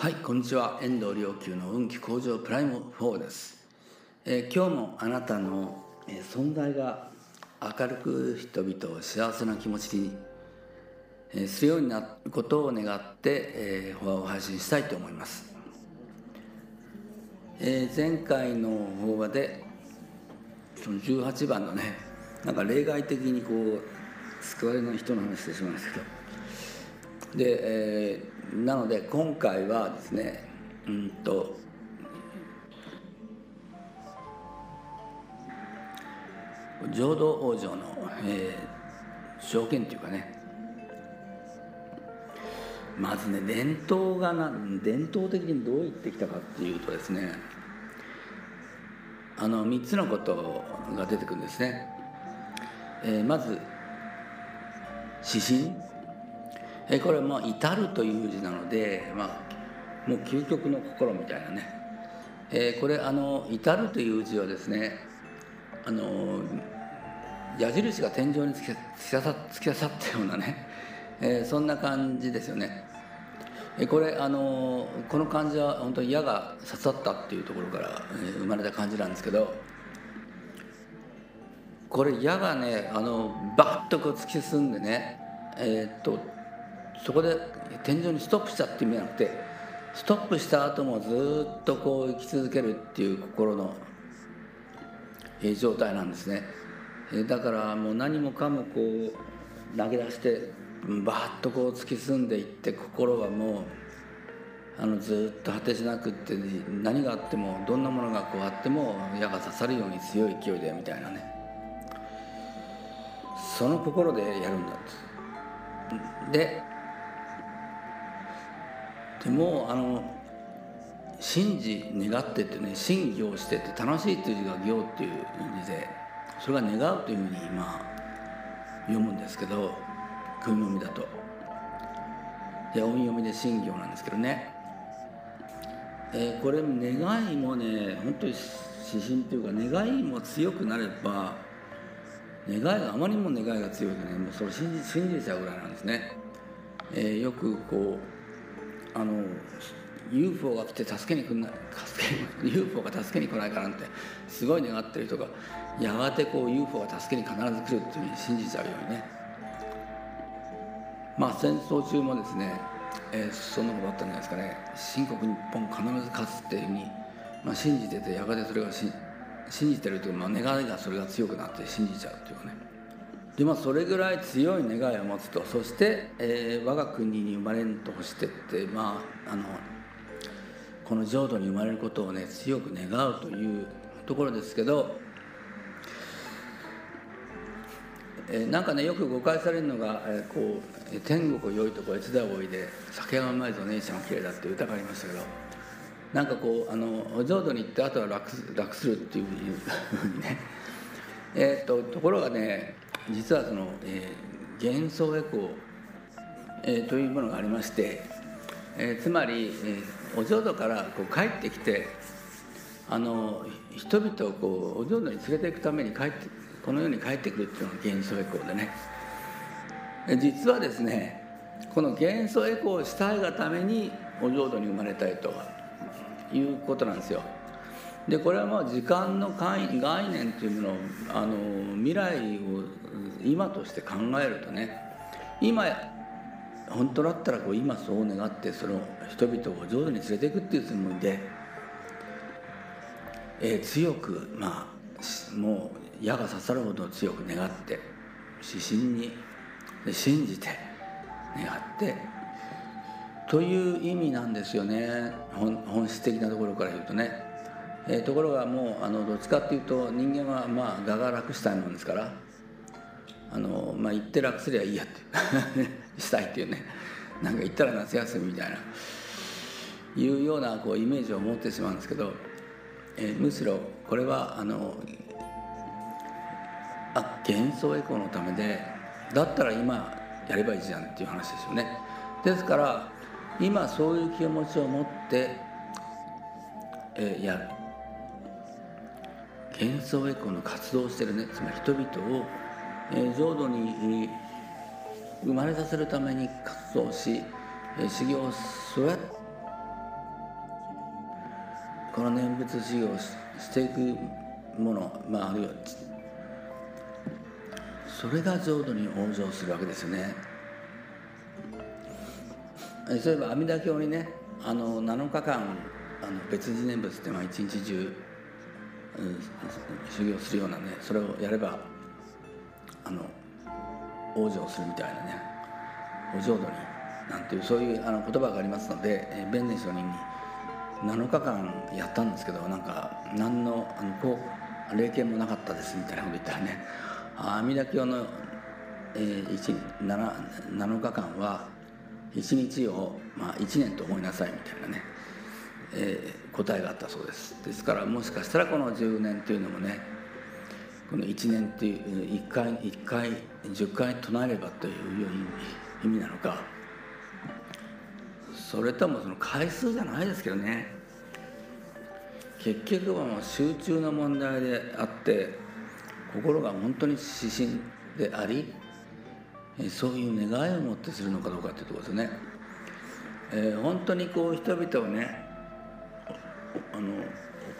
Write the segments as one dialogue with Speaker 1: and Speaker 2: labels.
Speaker 1: はいこんにちは。遠藤良久の運気向上プライム4です、えー、今日もあなたの、えー、存在が明るく人々を幸せな気持ちに、えー、するようになることを願って、えー、法話を配信したいと思います、えー、前回の法話でその18番のねなんか例外的にこう救われない人の話してしまいましたけどで、えー、なので今回はですねうんと浄土往生の、えー、条件というかねまずね伝統がな伝統的にどう言ってきたかっていうとですねあの3つのことが出てくるんですね、えー、まず指針、え、これはまあ至るという字なので、まあ、もう究極の心みたいなね、えー、これあの至るという字はですねあの矢印が天井に突き突き刺さったようなね、えー、そんな感じですよね。えこれあのこの漢字は本当に矢が刺さったっていうところから、え生まれた感じなんですけどこれ矢がねあのバッとこう突き進んでねえ、っとそこで天井にストップしたっていう意味じゃなくてストップした後もずっとこう生き続けるっていう心の、状態なんですね、だからもう何もかもこう投げ出してバーッとこう突き進んでいって心はもうあのずっと果てしなくって何があってもどんなものがこうあっても矢が刺さるように強い勢いでみたいなね。その心でやるんだででもあの信じ願ってってね信行してって楽しいっていう字が行っていう意味でそれが願うというふうにまあ読むんですけど訓読みだと。で音読みで信行なんですけどね、えー、これ願いもね本当に指針っていうか願いも強くなれば願いがあまりにも願いが強いとねもうそれ信じ信じちゃうぐらいなんですね、えー、よくこうあの UFO が来て助けに来ない助け UFO が助けに来ないかなんてすごい願ってる人がやがてこう UFO が助けに必ず来るっていうふうに信じちゃうようにね。まあ戦争中もですね、えー、そんなことあったんじゃないですかね。新国日本必ず勝つっていうふうに、まあ、信じててやがてそれが信じてるというか、まあ、願いがそれが強くなって信じちゃうというかね。でまあそれぐらい強い願いを持つと。そして、えー、我が国に生まれんとしてってまああのこの浄土に生まれることをね強く願うというところですけどえなんかねよく誤解されるのが、えー、こう天国良いとこいつだおいで酒がうまいぞ姉ちゃんは綺麗だって歌がありましたけどなんかこうあの浄土に行ってあとは楽楽するっていうふうにね。えーと、ところがね実はその、えー、幻想エコー、えー、というものがありまして、えー、つまり、えー、お浄土からこう帰ってきてあの人々をこうお浄土に連れていくために帰ってこの世に帰ってくるっていうのが幻想エコーでね。実はですねこの幻想エコーをしたいがためにお浄土に生まれたいということなんですよ。でこれはまあ時間の概念というものをあの未来を今として考えるとね今本当だったらこう今そう願ってその人々を浄土に連れていくっていうつもりで、えー、強くまあもう矢が刺さるほど強く願って指針に信じて願ってという意味なんですよね。本質的なところから言うとね、えー、ところがもうあのどっちかっていうと人間はまあ我が楽したいもんですからあの、まあ、行って楽すりゃいいやって したいっていうねなんか行ったら夏休みみたいないうようなこうイメージを持ってしまうんですけど、えー、むしろこれはあのあ幻想エコーのためでだったら今やればいいじゃんっていう話ですよね。ですから今そういう気持ちを持って、えー、やる幻想エコの活動をしてるね。つまり人々を、えー、浄土に生まれさせるために活動し、えー、修行をそうやっこの念仏修行をしていくもの、まあ、あるいはそれが浄土に往生するわけですよね。そういえば阿弥陀経にねあの7日間あの別次念仏ってまあ一日中、修行するようなねそれをやればあの往生するみたいなねお浄土になんていうそういうあの言葉がありますので、えー、弁念上人に7日間やったんですけどなんか何のあのこう霊験もなかったですみたいなこと言ったらね阿弥陀経の、えー、7, 7日間は一日を、まあ、1年と思いなさいみたいなね、えー、答えがあったそうです。ですからもしかしたらこの10年っていうのもねこの1年っていう1回1回10回唱えればという意味なのかそれともその回数じゃないですけどね。結局はもう集中の問題であって心が本当に指針でありそういう願いを持ってするのかどうかっていうところですね、えー、本当にこう人々をねあの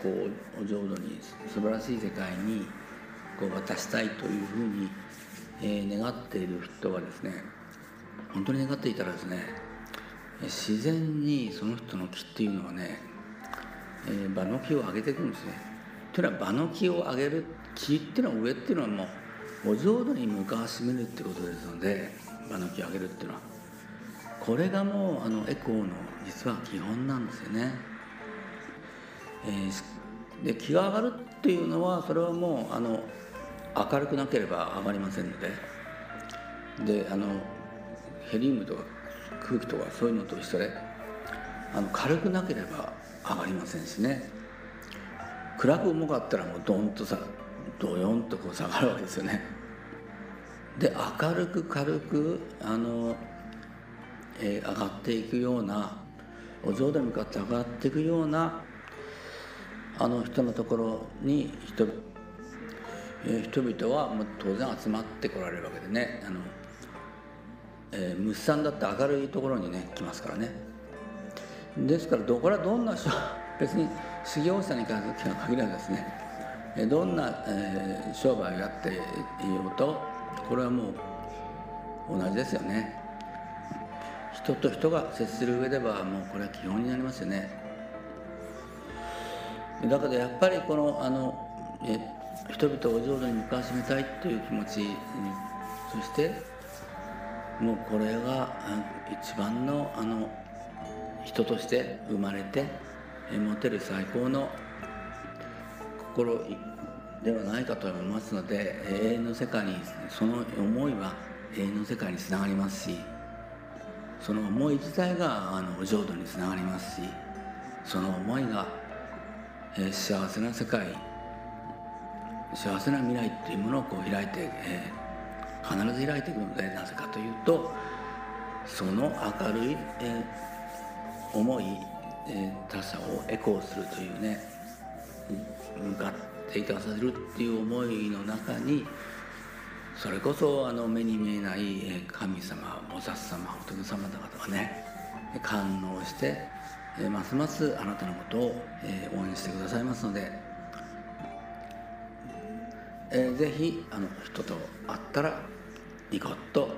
Speaker 1: こうお浄土に素晴らしい世界にこう渡したいというふうに、えー、願っている人はですね本当に願っていたらですね自然にその人の木っていうのはね、えー、場の木を上げていくんですね。というのは場の木を上げる木っていうのは上っていうのはもうお浄土に向かわしめるってことですので場の木を上げるっていうのはこれがもうあのエコーの実は基本なんですよね。えー、で気が上がるっていうのはそれはもうあの明るくなければ上がりませんので。であのヘリウムとか空気とかそういうのと一緒であの軽くなければ上がりませんしね。暗く重かったらもうドンとさドヨンとこう下がるわけですよね。で明るく軽くあの、えー、上がっていくようなお浄土に向かって上がっていくようなあの人のところに人,、え、人々はもう当然集まってこられるわけでね。あのえー、虫さんだって明るいところにね来ますからね。ですからどこらどんな人 別に修行者に限らずですねどんな、えー、商売をやっていようとこれはもう同じですよね。人と人が接する上ではもうこれは基本になりますよね。だけどやっぱりこのあのえ人々を浄土に向かわしめたいという気持ちそしてもうこれが一番のあの人として生まれて持てる最高の心ではないかと思いますので永遠の世界にその思いは永遠の世界につながりますしその思い自体があの浄土につながりますしその思いが、え、幸せな世界。幸せな未来っていうものをこう開いて、えー必ず開いていくのでなぜかというとその明るい、えー、思い、えー、他者をエコーするというね向かっていかさせるっていう思いの中にそれこそあの目に見えない神様菩薩様仏様方がね感応してますますあなたのことを応援してくださいますので、えー、ぜひあの人と会ったらニコッと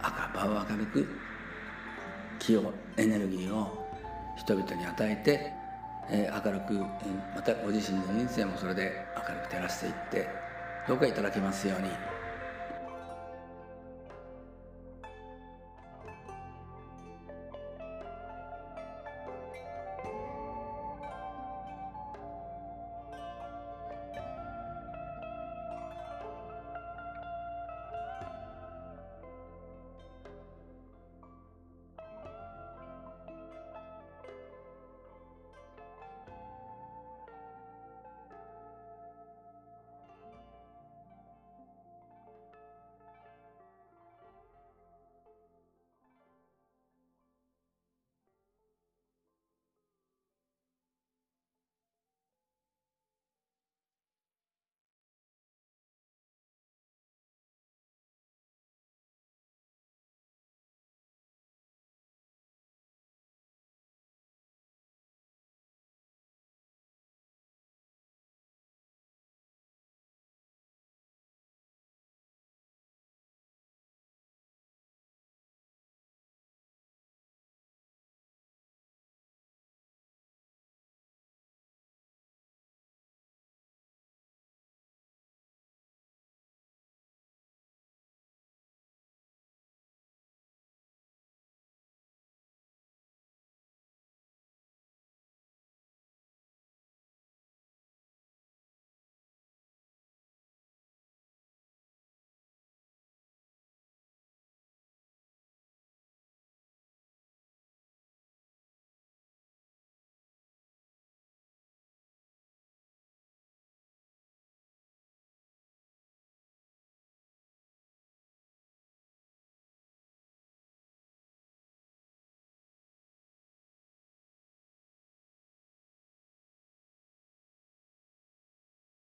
Speaker 1: 赤場を明るく気をエネルギーを人々に与えて、えー、明るくまたご自身の人生もそれで明るく照らしていってどうかいただけますように。